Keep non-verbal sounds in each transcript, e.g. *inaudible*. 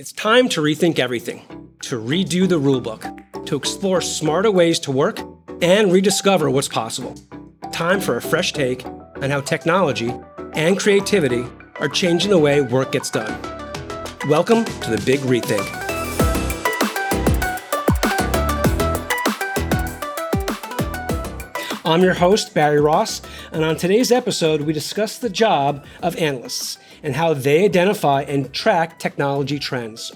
It's time to rethink everything, to redo the rulebook, to explore smarter ways to work and rediscover what's possible. Time for a fresh take on how technology and creativity are changing the way work gets done. Welcome to the Big Rethink. I'm your host, Barry Ross, and on today's episode, we discuss the job of analysts and how they identify and track technology trends.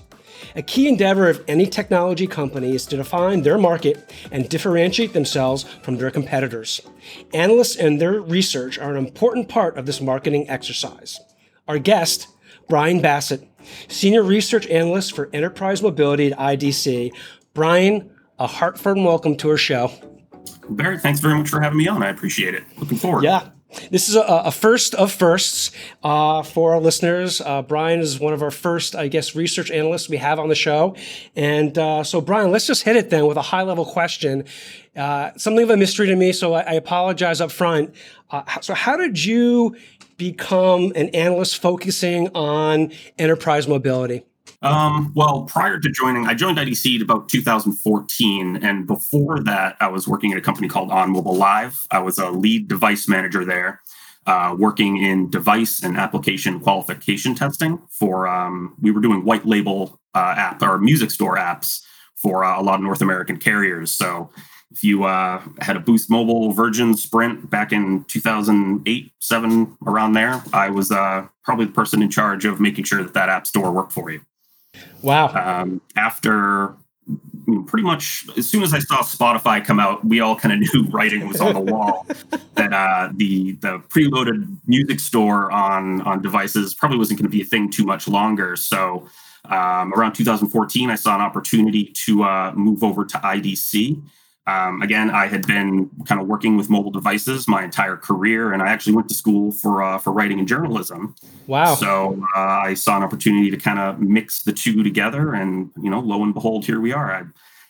A key endeavor of any technology company is to define their market and differentiate themselves from their competitors. Analysts and their research are an important part of this marketing exercise. Our guest, Bryan Bassett, Senior Research Analyst for Enterprise Mobility at IDC. Bryan, a heartfelt welcome to our show. Barry, thanks very much for having me on. I appreciate it. Looking forward. Yeah, this is a, a first of firsts uh, for our listeners. Uh, Bryan is one of our first, I guess, research analysts we have on the show. And uh, so, Bryan, let's just hit it then with a high level question. Uh, something of a mystery to me, so I, I apologize up front. Uh, so, how did you become an analyst focusing on enterprise mobility? Um, well, prior to joining, I joined IDC about 2014, and before that, I was working at a company called On Mobile Live. I was a lead device manager there, uh, working in device and application qualification testing for. Um, we were doing white label uh, app or music store apps for uh, a lot of North American carriers. So if you uh, had a Boost Mobile Virgin Sprint back in 2008, seven around there, I was uh, probably the person in charge of making sure that that app store worked for you. Wow. Um, after pretty much as soon as I saw Spotify come out, we all kind of *laughs* knew writing was on the wall *laughs* that uh, the the preloaded music store on on devices probably wasn't going to be a thing too much longer. So um, around 2014, I saw an opportunity to uh, move over to IDC um, again, I had been kind of working with mobile devices my entire career, and I actually went to school for uh, for writing and journalism. Wow! So uh, I saw an opportunity to kind of mix the two together, and you know, lo and behold, here we are. I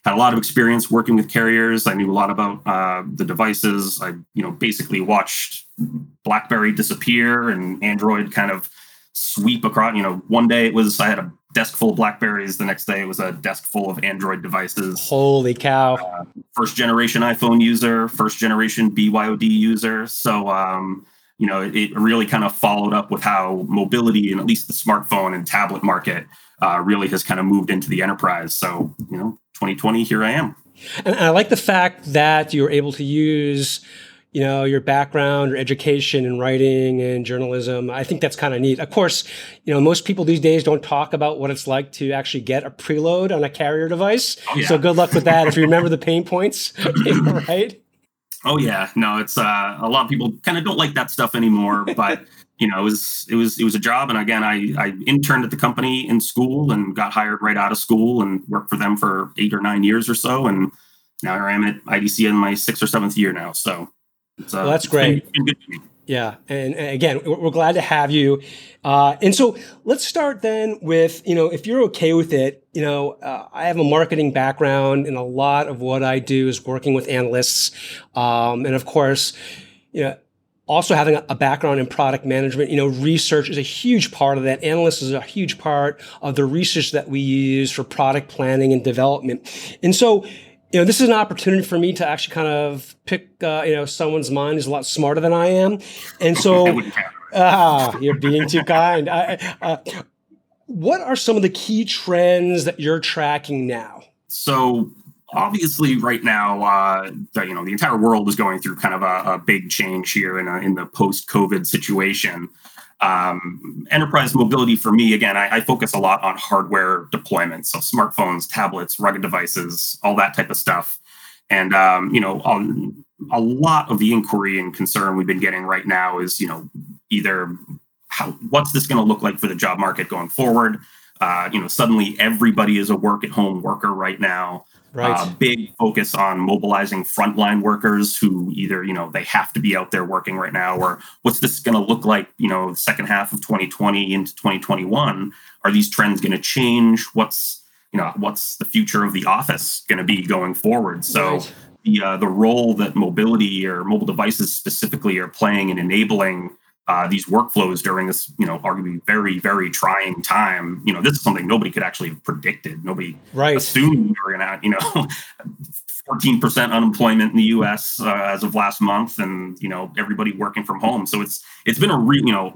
had a lot of experience working with carriers. I knew a lot about uh, the devices. I, you know, basically watched BlackBerry disappear and Android kind of sweep across. You know, one day it was I had a desk full of Blackberries. The next day it was a desk full of Android devices. Holy cow! Uh, first generation iPhone user, first generation BYOD user. So um, you know, it, it, really kind of followed up with how mobility and at least the smartphone and tablet market uh, really has kind of moved into the enterprise. So you know, 2020, here I am. And I like the fact that you're able to use you know your background or education in writing and journalism i think that's kind of neat. Of course you know most people these days don't talk about what it's like to actually get a preload on a carrier device. Oh, yeah. so good luck with that if you remember the pain points *laughs* *laughs* right? Oh yeah. No it's uh, a lot of people kind of don't like that stuff anymore *laughs* but you know it was it was it was a job. And again i i interned at the company in school and got hired right out of school and worked for them for eight or nine years or so. And now i am at idc in my sixth or seventh year now. So so well, that's great. Yeah, and, and, again, we're glad to have you. Uh, and so let's start then with you know if you're okay with it. You know, uh, I have a marketing background, and a lot of what I do is working with analysts, um, and of course, you know. Also, having a background in product management, you know, research is a huge part of that. Analysts is a huge part of the research that we use for product planning and development. And so, you know, this is an opportunity for me to actually kind of pick, uh, you know, someone's mind who's a lot smarter than I am. And so, *laughs* ah, you're being too kind. I, uh, what are some of the key trends that you're tracking now? So, obviously, right now, uh, the, you know, the entire world is going through kind of a, a big change here in, a, in the post-COVID situation. Um, enterprise mobility for me, again, I, I, focus a lot on hardware deployments, so smartphones, tablets, rugged devices, all that type of stuff. And um, you know, on, a lot of the inquiry and concern we've been getting right now is, you know, either how what's this going to look like for the job market going forward? Uh, you know, suddenly everybody is a work-at-home worker right now. Right. Uh, big focus on mobilizing frontline workers who either, you know, they have to be out there working right now, or what's this going to look like, you know, second half of 2020 into 2021? Are these trends going to change? What's, you know, what's the future of the office going to be going forward? So, right. the uh, the role that mobility or mobile devices specifically are playing in enabling uh, these workflows during this, you know, arguably very, very trying time. You know, this is something nobody could actually have predicted. Nobody right. assumed we were going to, you know, *laughs* 14% unemployment in the U.S. Uh, as of last month, and you know, everybody working from home. So it's it's been a real, you know,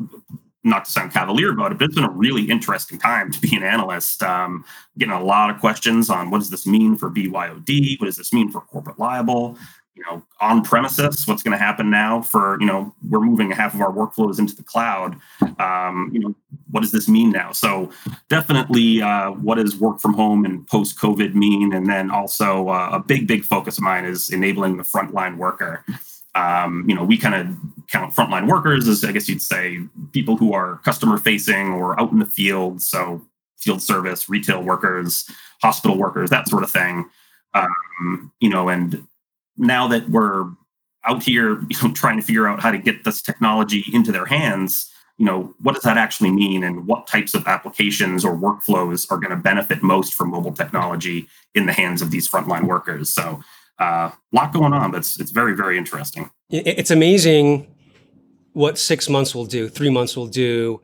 not to sound cavalier about it, but it's been a really interesting time *laughs* to be an analyst. Um, getting a lot of questions on what does this mean for BYOD? What does this mean for corporate liable? You know on premises what's going to happen now for you know we're moving half of our workflows into the cloud um, you know what does this mean now? So definitely uh, what does work from home and post covid mean? And then also uh, a big big focus of mine is enabling the frontline worker. Um, you know we kind of count frontline workers as i guess you'd say people who are customer facing or out in the field. So field service retail workers hospital workers that sort of thing. Um, you know and now that we're out here you know, trying to figure out how to get this technology into their hands you know what does that actually mean and what types of applications or workflows are going to benefit most from mobile technology in the hands of these frontline workers? So a uh, lot going on but it's, it's very very interesting. It's amazing what six months will do three months will do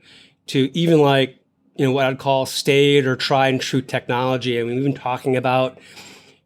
to even like you know what i'd call staid or tried and true technology. I mean we've been talking about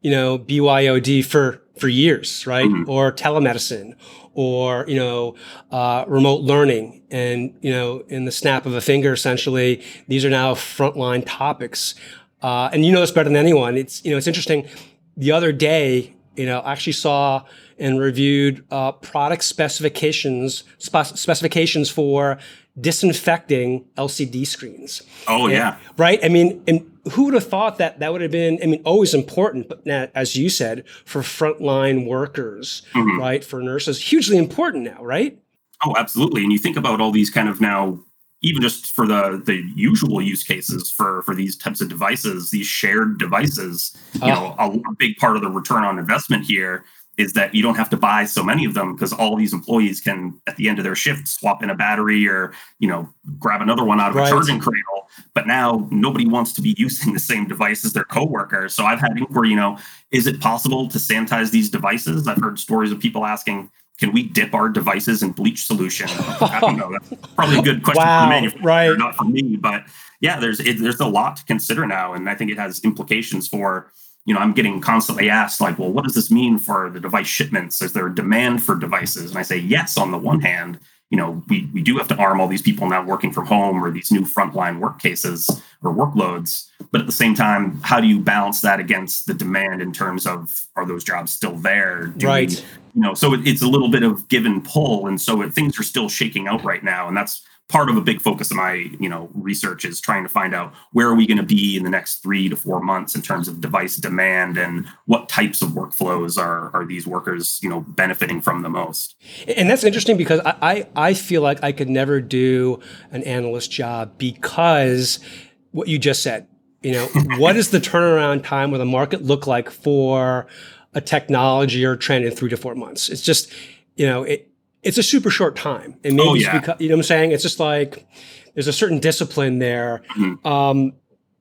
you know byod for for years, right? Mm-hmm. Or telemedicine, or you know, uh, remote learning, and you know, in the snap of a finger, essentially, these are now frontline topics. Uh, and you know this better than anyone. It's you know, it's interesting. The other day, you know, I actually saw and reviewed uh, product specifications spe- specifications for disinfecting LCD screens. Oh and, yeah, right. I mean, and who would have thought that that would have been? I mean, always important, but now, as you said, for frontline workers, mm-hmm. right? For nurses, hugely important now, right? Oh, absolutely. And you think about all these kind of now even just for the the usual use cases for for these types of devices these shared devices you uh, know a, a, big part of the return on investment here is that you don't have to buy so many of them because all these employees can at the end of their shift swap in a battery or you know grab another one out of right. a charging cradle. But now nobody wants to be using the same device as their coworker. So i've had inquiry you know is it possible to sanitize these devices? I've heard stories of people asking can we dip our devices in bleach solution? *laughs* I don't know. That's probably a good question wow, for the manufacturer right. not for me. But yeah there's it, there's a lot to consider now and i think it has implications for you know, I'm getting constantly asked, like, well, what does this mean for the device shipments? Is there a demand for devices? And I say, yes, on the one hand, you know, we, we do have to arm all these people now working from home or these new frontline work cases or workloads. But at the same time, how do you balance that against the demand in terms of are those jobs still there? Do right. We, you know, so it, it's a little bit of give and pull. And so it, things are still shaking out right now. And that's part of a big focus of my you know research is trying to find out where are we going to be in the next three to four months in terms of device demand and what types of workflows are are these workers you know benefiting from the most. And that's interesting because i i, I feel like i could never do an analyst job because what you just said you know *laughs* what does the turnaround time or the market look like for a technology or trend in three to four months? It's just you know it it's a super short time. And maybe oh, yeah. because, you know what I'm saying? It's just like there's a certain discipline there mm-hmm. um,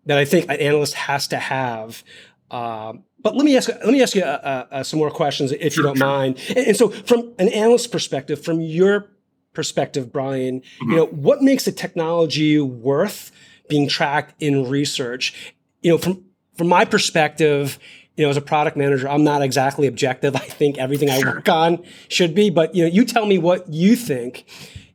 that I think an analyst has to have. Um, but let me ask let me ask you uh, uh, uh some more questions if sure, you don't sure. mind. And, and, so, from an analyst perspective, from your perspective, Bryan, mm-hmm. you know what makes a technology worth being tracked in research? You know, from from my perspective, you know, as a product manager, I'm not exactly objective. I think everything I work on should be, but you know, you tell me what you think,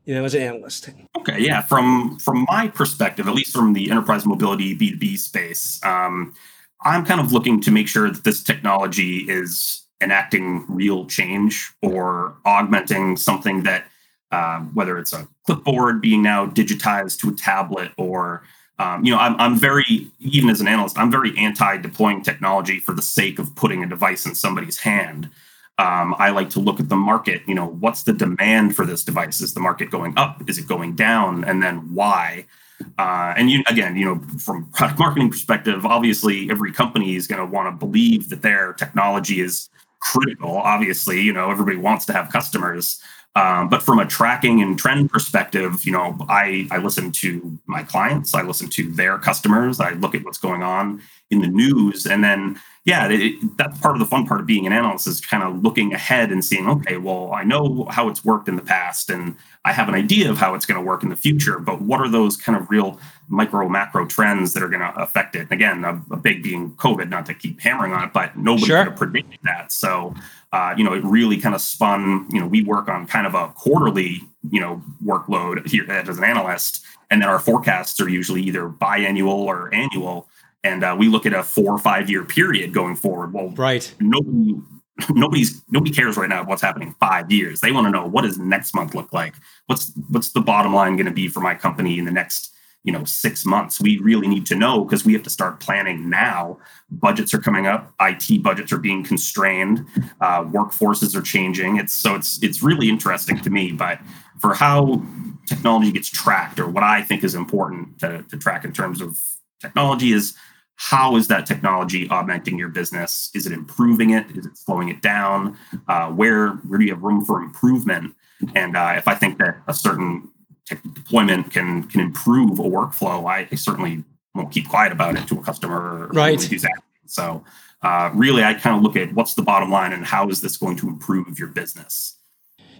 you know, as an analyst. Okay, yeah. From from my perspective, at least from the enterprise mobility B2B space, um, I'm kind of looking to make sure that this technology is enacting real change or augmenting something that, uh, whether it's a clipboard being now digitized to a tablet or um, you know, I'm, I'm very, even as an analyst, I'm very anti deploying technology for the sake of putting a device in somebody's hand. Um, I like to look at the market. You know, what's the demand for this device? Is the market going up? Is it going down? And then why? Uh, and you, again, you know, from product marketing perspective, obviously every company is going to want to believe that their technology is critical. Obviously, you know, everybody wants to have customers. Um, but from a tracking and trend perspective, you know, I, I listen to my clients, I listen to their customers, I look at what's going on in the news, and then yeah, it, that's part of the fun part of being an analyst is kind of looking ahead and seeing, okay, well, I know how it's worked in the past, and I have an idea of how it's going to work in the future. But what are those kind of real micro macro trends that are going to affect it? And again, a, a, big being COVID, not to keep hammering on it, but nobody sure. could have predicted that. So, uh, you know, it really kind of spun. You know, we work on kind of a quarterly, you know, workload here as an analyst, and then our forecasts are usually either biannual or annual and uh, we look at a four or five year period going forward. Well, right. Nobody, nobody's nobody cares right now what's happening five years. They want to know what does next month look like. What's what's the bottom line going to be for my company in the next you know six months? We really need to know because we have to start planning now. Budgets are coming up. IT budgets are being constrained. Uh, workforces are changing. It's so it's it's really interesting to me. But for how technology gets tracked, or what I think is important to, to track in terms of technology is how is that technology augmenting your business? Is it improving it? Is it slowing it down? Uh, where where do you have room for improvement? And uh, if I think that a certain deployment can can improve a workflow, I, I, certainly won't keep quiet about it to a customer. Right. So uh, really, I kind of look at what's the bottom line and how is this going to improve your business.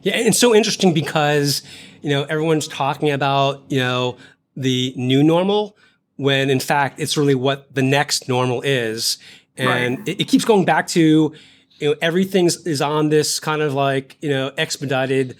Yeah, and it's so interesting because you know everyone's talking about you know the new normal when in fact it's really what the next normal is. And right. it, it, keeps going back to, you know, everything is on this kind of like, you know, expedited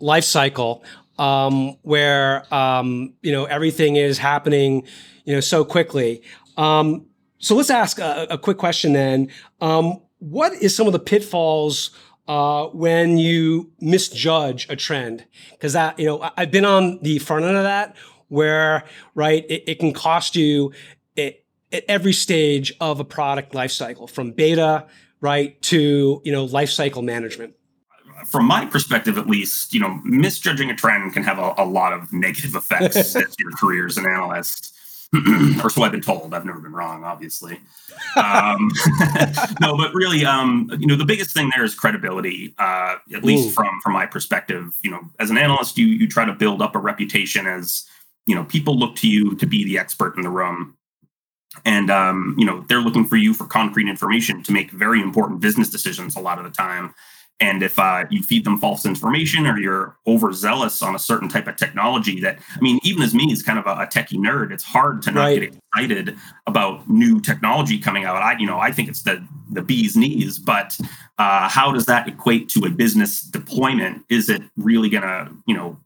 life cycle um, where, um, you know, everything is happening, you know, so quickly. Um, so let's ask a, a quick question then. Um, what is some of the pitfalls uh, when you misjudge a trend? Because that, you know, I've been on the front end of that where right it, it can cost you it, at every stage of a product lifecycle from beta right to you know lifecycle management from my perspective at least you know misjudging a trend can have a, a lot of negative effects *laughs* as your career as an analyst *clears throat* or so I've been told. I've never been wrong, obviously. Um, *laughs* no, but really, um, you know, the biggest thing there is credibility. Uh, at least from from my perspective, you know, as an analyst, you you try to build up a reputation as you know people look to you to be the expert in the room and um, you know they're looking for you for concrete information to make very important business decisions a lot of the time and if uh, you feed them false information or you're overzealous on a certain type of technology that i mean even as me as kind of a, a techie nerd it's hard to not right. get excited about new technology coming out. I you know i think it's the the bee's knees but uh, how does that equate to a business deployment? Is it really gonna you know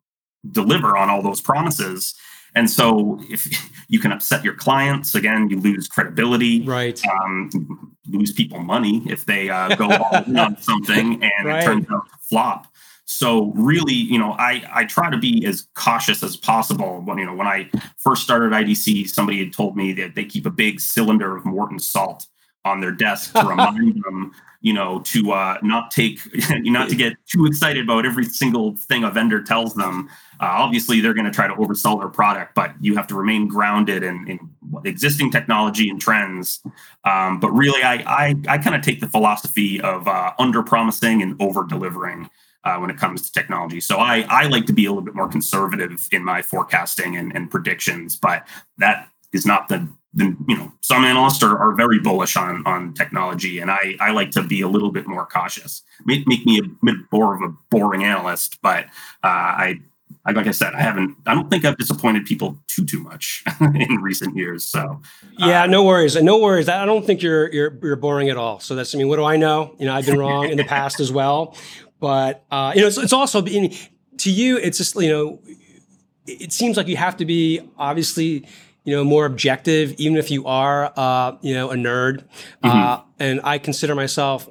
deliver on all those promises and so if *laughs* you can upset your clients, again, you lose credibility. Right. Um, lose people money if they uh, go *laughs* all in on something and right. it turns out to flop. So really, you know, I I try to be as cautious as possible. When you know, when I first started IDC, somebody had told me that they keep a big cylinder of Morton salt on their desk to remind *laughs* them, you know, to uh, not take, *laughs* not to get too excited about every single thing a vendor tells them. Uh, obviously, they're going to try to oversell their product, but you have to remain grounded in, in existing technology and trends. Um, but really, I I, I kind of take the philosophy of uh, under promising and over delivering. Uh, when it comes to technology. So I, I like to be a little bit more conservative in my forecasting and, and predictions, but that is not the you know some analysts are, are very bullish on on technology and i i like to be a little bit more cautious make, make me a bit more of a boring analyst but uh, i I, like I said, I haven't. I don't think I've disappointed people too too much *laughs* in recent years. So, yeah, uh, no worries, no worries. I don't think you're you're you're boring at all. So that's. I mean, what do I know? You know, I've been wrong in the past as well. But uh, you know, it's, it's also being to you. It's just you know, it seems like you have to be obviously you know, more objective, even if you are, uh, you know, a nerd. Mm-hmm. Uh, and I consider myself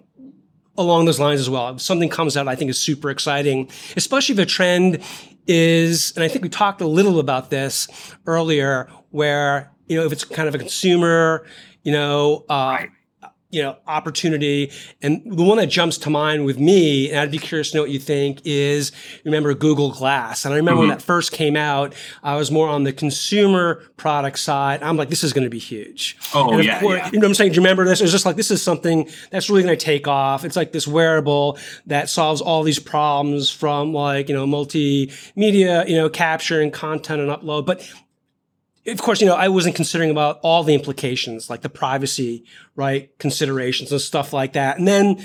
along those lines as well. If something comes out I think is super exciting, especially if a trend is, and I think we talked a little about this earlier, where, you know, if it's kind of a consumer, you know, uh, you know opportunity. And the one that jumps to mind with me and i'd be curious to know what you think is remember google glass? And i remember mm-hmm. when that first came out i was more on the consumer product side. I'm like this is going to be huge. Oh yeah, course, yeah, you know what i'm saying? Do you remember this? It's just like this is something that's really going to take off. It's like this wearable that solves all these problems from like you know multimedia you know capturing content and upload. But of course, you know, I wasn't considering about all the implications, like the privacy, right, considerations and stuff like that. And then,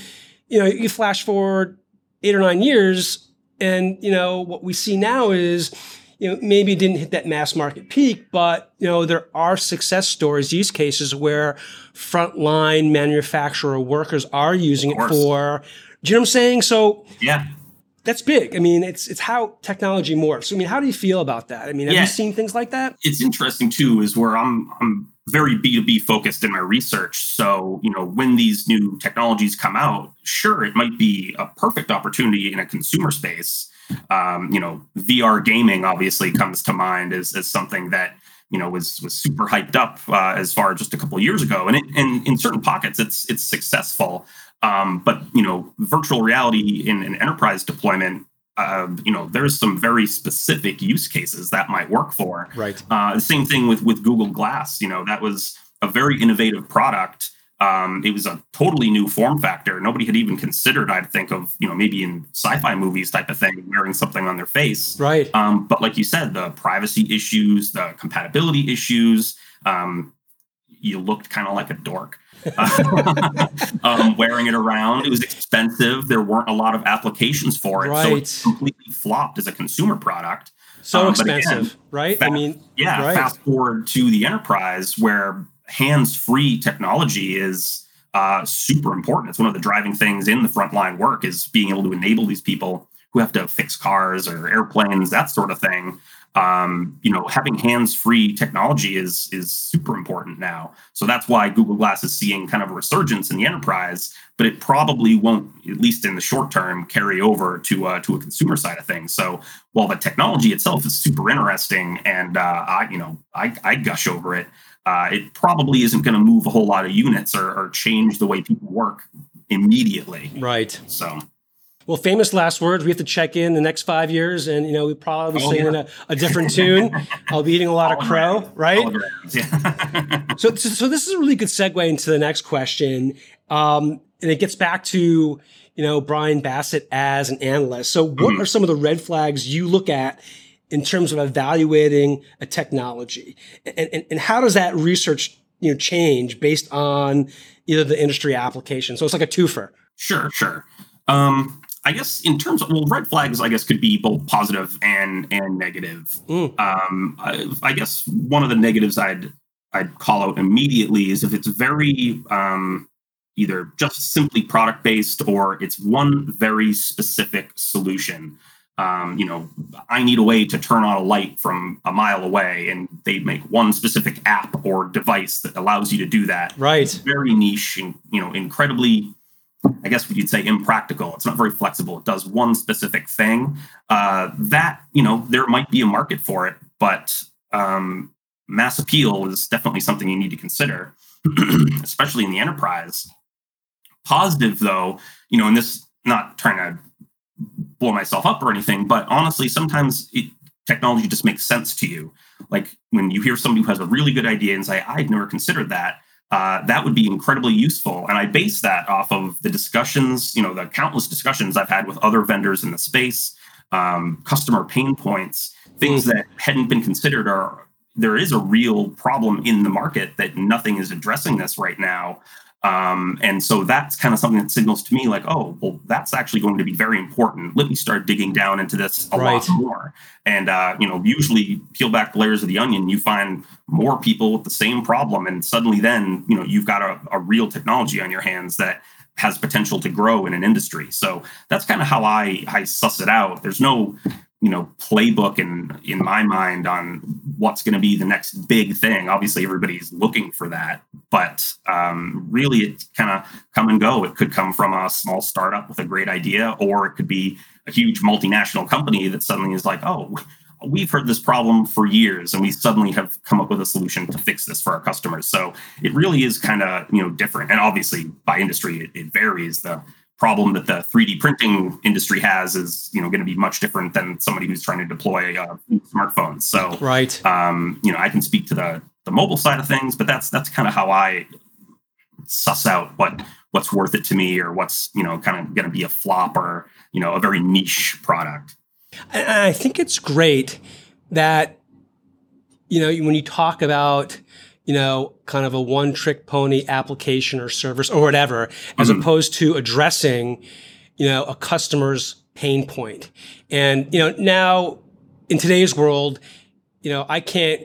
you know, you flash forward eight or nine years, and you know what we see now is, you know, maybe it didn't hit that mass market peak, but you know, there are success stories, use cases where frontline manufacturer workers are using it for. Do you know what I'm saying? So yeah, that's big. I mean, it's it's how technology morphs. I mean, how do you feel about that? I mean, have yeah. you seen things like that? It's interesting too, is where I'm I'm very B2B focused in my research. So, you know, when these new technologies come out, sure, it might be a perfect opportunity in a consumer space. Um, you know, VR gaming obviously comes to mind as, as something that you know was was super hyped up uh, as far as just a couple of years ago, and it, and in certain pockets it's it's successful. Um, but you know, virtual reality in an enterprise deployment, uh, you know, there's some very specific use cases that might work for. Right. Uh, the same thing with with Google Glass. You know, that was a very innovative product. Um, it was a totally new form factor. Nobody had even considered, I'd think of, you know, maybe in sci-fi movies type of thing, wearing something on their face. Right. Um, but like you said, the privacy issues, the compatibility issues, um, you looked kind of like a dork. *laughs* um, wearing it around. It was expensive. There weren't a lot of applications for it, right. so it completely flopped as a consumer product. So um, expensive, again, right? Fast, I mean, yeah. Right. Fast forward to the enterprise where hands-free technology is uh, super important. It's one of the driving things in the frontline work is being able to enable these people who have to fix cars or airplanes, that sort of thing, um, you know, having hands-free technology is is super important now. So that's why Google Glass is seeing kind of a resurgence in the enterprise, but it probably won't, at least in the short term, carry over to uh, to a consumer side of things. So while the technology itself is super interesting, and uh, I, you know, I, I gush over it, uh, it probably isn't going to move a whole lot of units or, or change the way people work immediately. Right. So well, famous last words. We have to check in the next five years, and you know we probably oh, singing yeah. a, a, different tune. *laughs* I'll be eating a lot of crow, right? Yeah. so, so this is a really good segue into the next question, um, and it gets back to you know Bryan Bassett as an analyst. So, what mm-hmm. are some of the red flags you look at in terms of evaluating a technology, and, and, and how does that research you know change based on either the industry application? So it's like a twofer. Sure, sure. Um, I guess in terms of well, red flags, I guess could be both positive and and negative. Mm. Um, I, I, guess one of the negatives I'd I'd call out immediately is if it's very um, either just simply product based or it's one very specific solution. Um, you know, I need a way to turn on a light from a mile away, and they make one specific app or device that allows you to do that. Right. It's very niche and you know incredibly I guess what you'd say impractical. It's not very flexible. It does one specific thing. Uh, that you know there might be a market for it, but um, mass appeal is definitely something you need to consider, *clears throat* especially in the enterprise. Positive though, you know, and this not trying to blow myself up or anything, but honestly, sometimes it, technology just makes sense to you. Like when you hear somebody who has a really good idea and say, "I've never considered that." Uh, that would be incredibly useful. And I base that off of the discussions, you know, the countless discussions I've had with other vendors in the space, um, customer pain points, things that hadn't been considered are there is a real problem in the market that nothing is addressing this right now. Um, and so that's kind of something that signals to me like, oh, well, that's actually going to be very important. Let me start digging down into this a right. lot more. And, uh, you know, usually peel back the layers of the onion, you find more people with the same problem. And suddenly then, you know, you've got a, a real technology on your hands that has potential to grow in an industry. So that's kind of how I, I suss it out. There's no you know playbook in in my mind on what's going to be the next big thing. Obviously everybody's looking for that but um, really it kind of come and go. It could come from a small startup with a great idea or it could be a huge multinational company that suddenly is like oh we've heard this problem for years and we suddenly have come up with a solution to fix this for our customers. So it really is kind of you know different. And obviously by industry it, it, varies. The problem that the 3d printing industry has is you know going to be much different than somebody who's trying to deploy uh, smartphones. So right. um, you know i can speak to the the mobile side of things but that's that's kind of how i suss out what what's worth it to me or what's you know kind of going to be a flop or you know a very niche product. And I think it's great that, you know, when you talk about, you know, kind of a one trick pony application or service or whatever, as mm-hmm. opposed to addressing, you know, a customer's pain point. And, you know, now in today's world, you know, I can't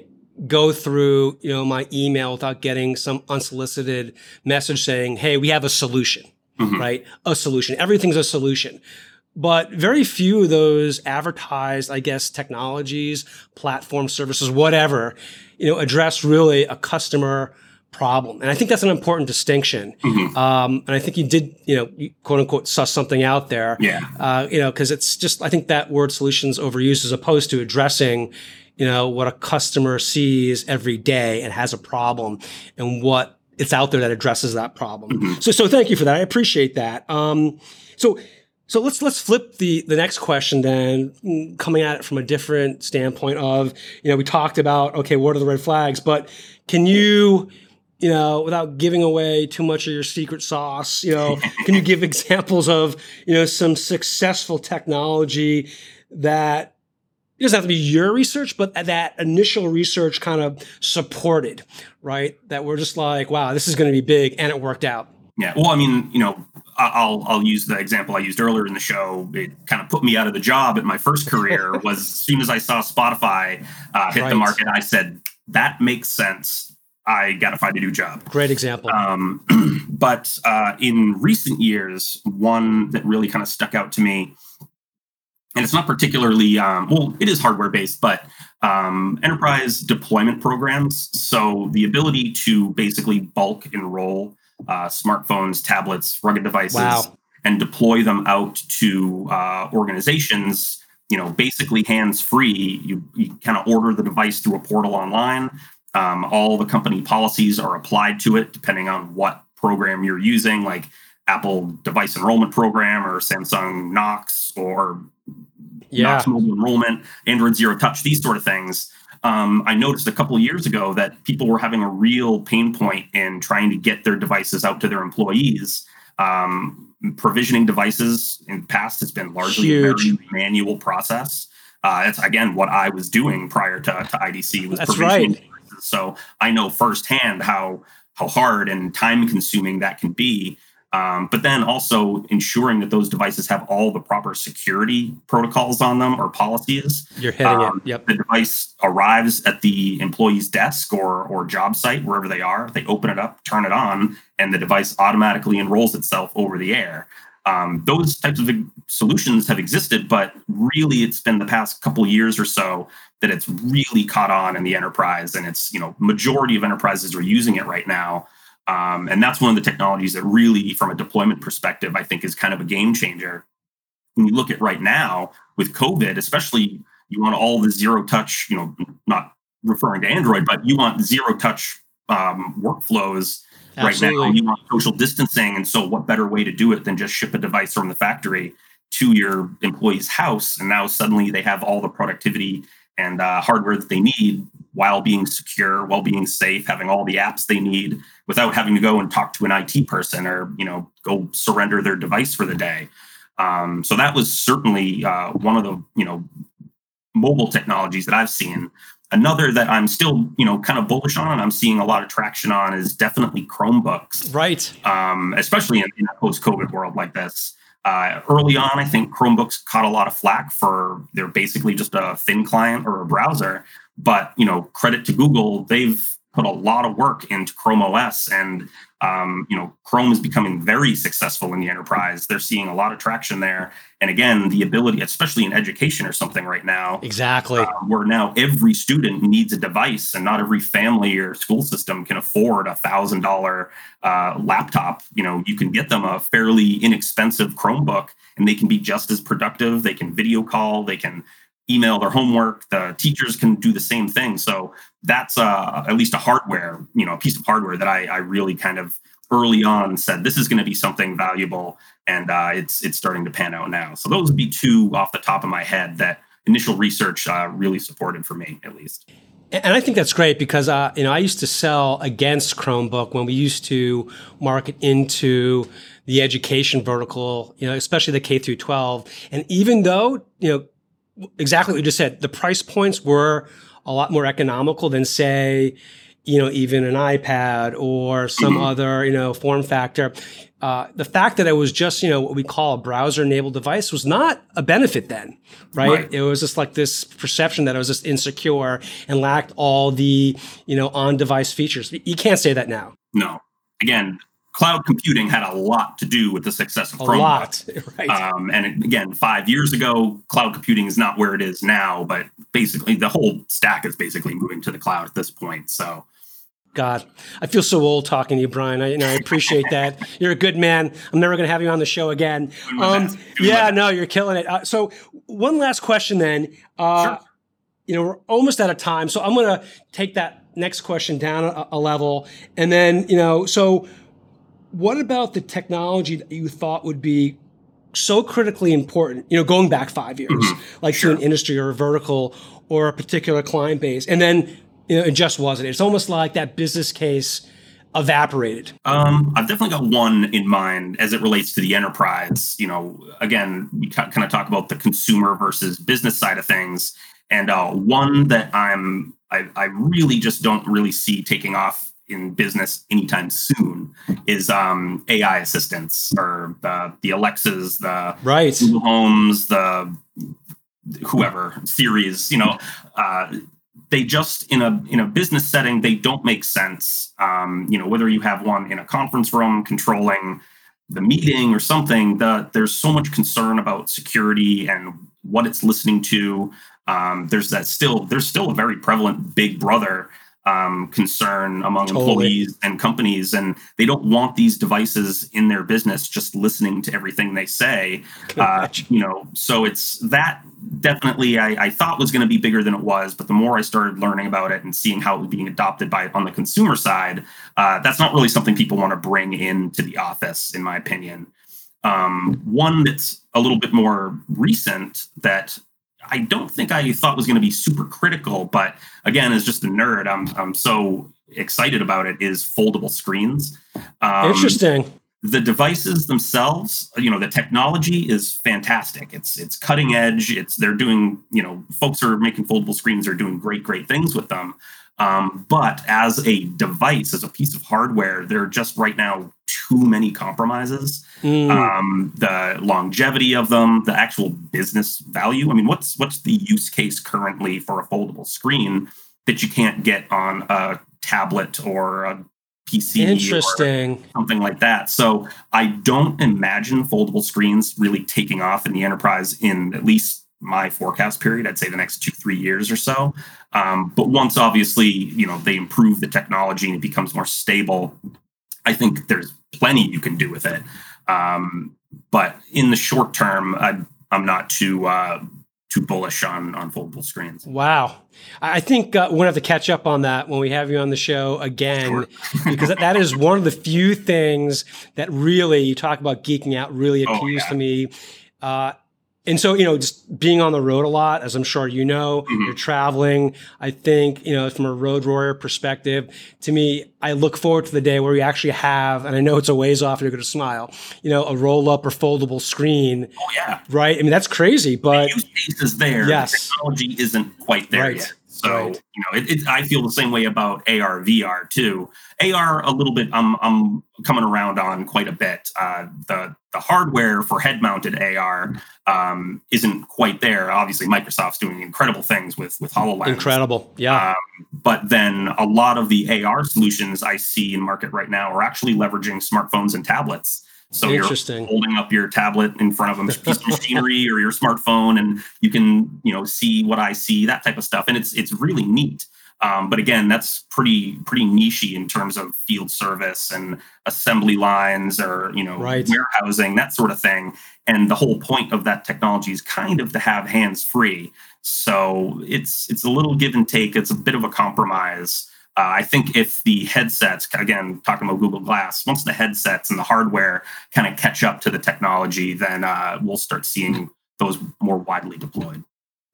go through, you know, my email without getting some unsolicited message saying, Hey, we have a solution, mm-hmm. right? A solution. Everything's a solution but very few of those advertised, I guess, technologies, platform services, whatever, you know, address really a customer problem. And I think that's an important distinction. Mm-hmm. Um, and I think you did, you know, quote unquote, suss something out there. Yeah. Uh, you know, because it's just, I think that word solutions overused as opposed to addressing, you know, what a customer sees every day and has a problem and what it's out there that addresses that problem. Mm-hmm. So, so thank you for that. I appreciate that. Um, so, so let's let's flip the the next question then, coming at it from a different standpoint of you know we talked about okay what are the red flags, but can you you know without giving away too much of your secret sauce, you know *laughs* can you give examples of you know some successful technology that it doesn't have to be your research, but that initial research kind of supported, right? That we're just like, wow, this is going to be big, and it worked out. Yeah. Well, I mean, you know, I'll I'll use the example I used earlier in the show. It kind of put me out of the job at my first career. *laughs* was as soon as I saw Spotify uh, hit right. the market, I said that makes sense. I got to find a new job. Great example. Um, *clears throat* but uh, in recent years, one that really kind of stuck out to me, and it's not particularly um, well, it is hardware based, but um, enterprise deployment programs. So the ability to basically bulk enroll uh, smartphones, tablets, rugged devices, wow. and deploy them out to uh, organizations. You know, basically hands free. You, you kind of order the device through a portal online. Um, all the company policies are applied to it depending on what program you're using, like Apple Device Enrollment Program or Samsung Knox or yeah. Knox Mobile Enrollment, Android Zero Touch, these sort of things um, I noticed a couple years ago that people were having a real pain point in trying to get their devices out to their employees. Um, provisioning devices in the past has been largely Huge. a very manual process. Uh, that's again what I was doing prior to, to IDC was that's provisioning right. devices. So I know firsthand how how hard and time consuming that can be. Um, but then also ensuring that those devices have all the proper security protocols on them or policies. You're hitting um, it. Yep. The device arrives at the employee's desk or or job site wherever they are. They open it up, turn it on, and the device automatically enrolls itself over the air. Um, those types of solutions have existed, but really, it's been the past couple years or so that it's really caught on in the enterprise, and it's you know majority of enterprises are using it right now. Um, and that's one of the technologies that really, from a deployment perspective, I think is kind of a game changer. When you look at right now with COVID, especially, you want all the zero touch, you know, not referring to Android, but you want zero touch um, workflows Absolutely. right now. You want social distancing. And so, what better way to do it than just ship a device from the factory to your employee's house? And now suddenly they have all the productivity and uh, hardware that they need while being secure, while being safe, having all the apps they need without having to go and talk to an IT person or you know go surrender their device for the day. Um, so that was certainly uh, one of the you know mobile technologies that I've seen. Another that I'm still you know kind of bullish on and I'm seeing a lot of traction on is definitely Chromebooks. Right. Um, especially in, in a post-COVID world like this. Uh, early on, I think Chromebooks caught a lot of flack for they're basically just a thin client or a browser. But you know, credit to Google, they've put a lot of work into Chrome OS, and um, you know, Chrome is becoming very successful in the enterprise. They're seeing a lot of traction there, and again, the ability, especially in education or something right now, exactly, uh, where now every student needs a device, and not every family or school system can afford a thousand dollar uh, laptop. You know, you can get them a fairly inexpensive Chromebook, and they can be just as productive. They can video call, they can email their homework. The teachers can do the same thing. So that's uh, at least a hardware, you know, a piece of hardware that I, I really kind of early on said this is going to be something valuable, and uh, it's it's starting to pan out now. So those would be two off the top of my head that initial research uh, really supported for me, at least. And I think that's great because uh, you know I used to sell against Chromebook when we used to market into the education vertical, you know, especially the K through 12. And even though you know exactly what you just said, the price points were a lot more economical than say you know, even an iPad or some mm-hmm. other, you know, form factor. Uh, the fact that it was just, you know, what we call a browser enabled device was not a benefit then, right? right? It was just like this perception that it was just insecure and lacked all the, you know, on device features. You can't say that now. No. Again, cloud computing had a lot to do with the success of. A lot, *laughs* right? Um, and again, five years ago, cloud computing is not where it is now, but basically the whole stack is basically moving to the cloud at this point. So God, I feel so old talking to you, Bryan. I, you know, I appreciate that. *laughs* You're a good man. I'm never going to have you on the show again. Um, yeah, no, you're killing it. Uh, so, one last question then. Uh, sure. You know, we're almost out of time, so I'm going to take that next question down a, a level, and then you know, so what about the technology that you thought would be so critically important? You know, going back five years, mm-hmm. like sure. to an industry or a vertical or a particular client base, and then you know, it just wasn't. It's almost like that business case evaporated? Um, I've definitely got one in mind as it relates to the enterprise. You know, again, we kind of talk about the consumer versus business side of things, and uh, one that I'm I, I really just don't really see taking off in business anytime soon is um, AI assistants or the the Alexas, the right. Google Homes, the whoever Siris. You know. Uh, they just in a in a business setting they don't make sense um, you know whether you have one in a conference room controlling the meeting or something the, there's so much concern about security and what it's listening to um, there's that still there's still a very prevalent big brother um, concern among totally. employees and companies, and they don't want these devices in their business just listening to everything they say. Uh, you know, so it's that definitely I, I thought was going to be bigger than it was, but the more I started learning about it and seeing how it was being adopted by on the consumer side, uh, that's not really something people want to bring into the office, in my opinion. Um, one that's a little bit more recent that I don't think I thought was going to be super critical, but again, as just a nerd, I'm I'm so excited about it. Is foldable screens. Um, Interesting. The devices themselves, you know, the technology is fantastic. It's it's cutting edge. It's they're doing, you know, folks are making foldable screens are doing great great things with them. Um, but as a device, as a piece of hardware, there are just right now too many compromises. Mm. Um, the longevity of them, the actual business value. I mean, what's what's the use case currently for a foldable screen that you can't get on a tablet or a PC Interesting. something like that. So I don't imagine foldable screens really taking off in the enterprise in at least my forecast period. I'd say the next two, three years or so. Um, but once obviously, you know, they improve the technology and it becomes more stable, I think there's plenty you can do with it. Um, but in the short term, I, am not too uh, too bullish on on foldable screens. Wow, I think uh, we're gonna have to catch up on that when we have you on the show again, sure. *laughs* because that is one of the few things that really you talk about geeking out really oh, appeals oh, yeah. to me. Uh, and so you know just being on the road a lot as i'm sure you know mm-hmm. you're traveling i think you know from a road warrior perspective to me i look forward to the day where we actually have and i know it's a ways off and you're going to smile you know a roll up or foldable screen. Oh yeah. Right? I mean that's crazy but the use case is there. Yes. the technology isn't quite there right. yet so right. you know, it, it, I feel the same way about AR VR too. AR a little bit. I'm I'm coming around on quite a bit. Uh, the the hardware for head mounted AR um, isn't quite there. Obviously, Microsoft's doing incredible things with with Hololens. Incredible, yeah. Um, but then a lot of the AR solutions I see in market right now are actually leveraging smartphones and tablets. So you're holding up your tablet in front of a piece of machinery *laughs* or your smartphone, and you can you know see what I see, that type of stuff, and it's it's really neat. Um, but again, that's pretty pretty nichey in terms of field service and assembly lines or you know right. warehousing that sort of thing. And the whole point of that technology is kind of to have hands free. So it's it's a little give and take. It's a bit of a compromise. Uh, I think if the headsets, again, talking about Google Glass, once the headsets and the hardware kind of catch up to the technology, then uh, we'll start seeing those more widely deployed.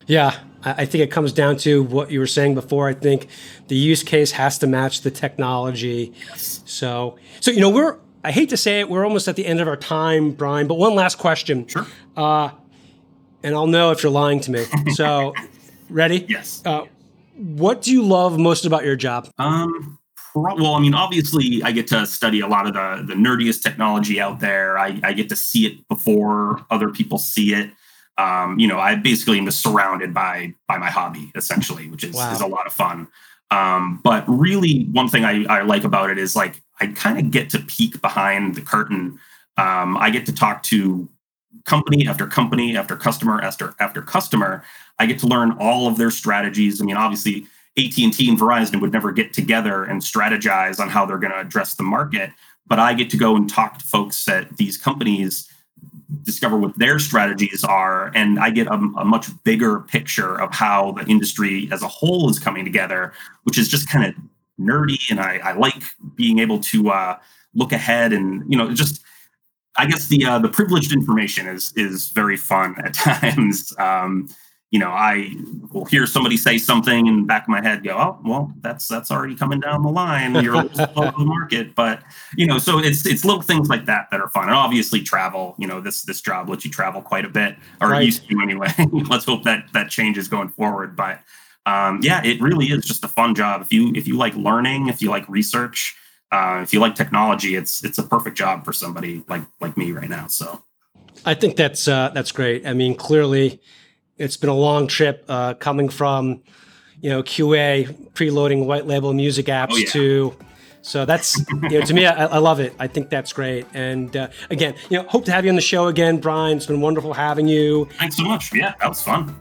Yeah, I think it comes down to what you were saying before. I think the use case has to match the technology. Yes. So, so you know, we're I hate to say it, we're almost at the end of our time, Bryan. But one last question. Sure. Uh, and I'll know if you're lying to me. So, *laughs* ready? Yes. Uh, what do you love most about your job? Um, well, I mean, obviously, I get to study a lot of the the nerdiest technology out there. I, I get to see it before other people see it um, you know, I basically am just surrounded by by my hobby essentially, which is, wow. is a lot of fun. Um, but really, one thing I, I like about it is like I kind of get to peek behind the curtain. Um, I get to talk to company after company after customer after after customer. I get to learn all of their strategies. I mean, obviously, AT and T and Verizon would never get together and strategize on how they're going to address the market, but I get to go and talk to folks at these companies discover what their strategies are and i get a, a, much bigger picture of how the industry as a whole is coming together which is just kind of nerdy and i, I like being able to uh, look ahead and you know just i guess the uh, the privileged information is is very fun *laughs* at times um, you know, I will hear somebody say something in the back of my head, go, "Oh, well, that's that's already coming down the line. You're slow *laughs* the market." But you know, so it's it's little things like that that are fun, and obviously travel. You know, this this job lets you travel quite a bit, or right. used to anyway. *laughs* Let's hope that that changes going forward. But um, yeah, it really is just a fun job. If you if you like learning, if you like research, uh, if you like technology, it's it's a perfect job for somebody like like me right now. So, I think that's uh, that's great. I mean, clearly it's been a long trip uh, coming from, you know, QA preloading white label music apps oh, yeah. to. So that's you know to me I, I, love it. I think that's great. And uh, again, you know, hope to have you on the show again, Bryan. It's been wonderful having you. Thanks so much. Yeah, that was fun.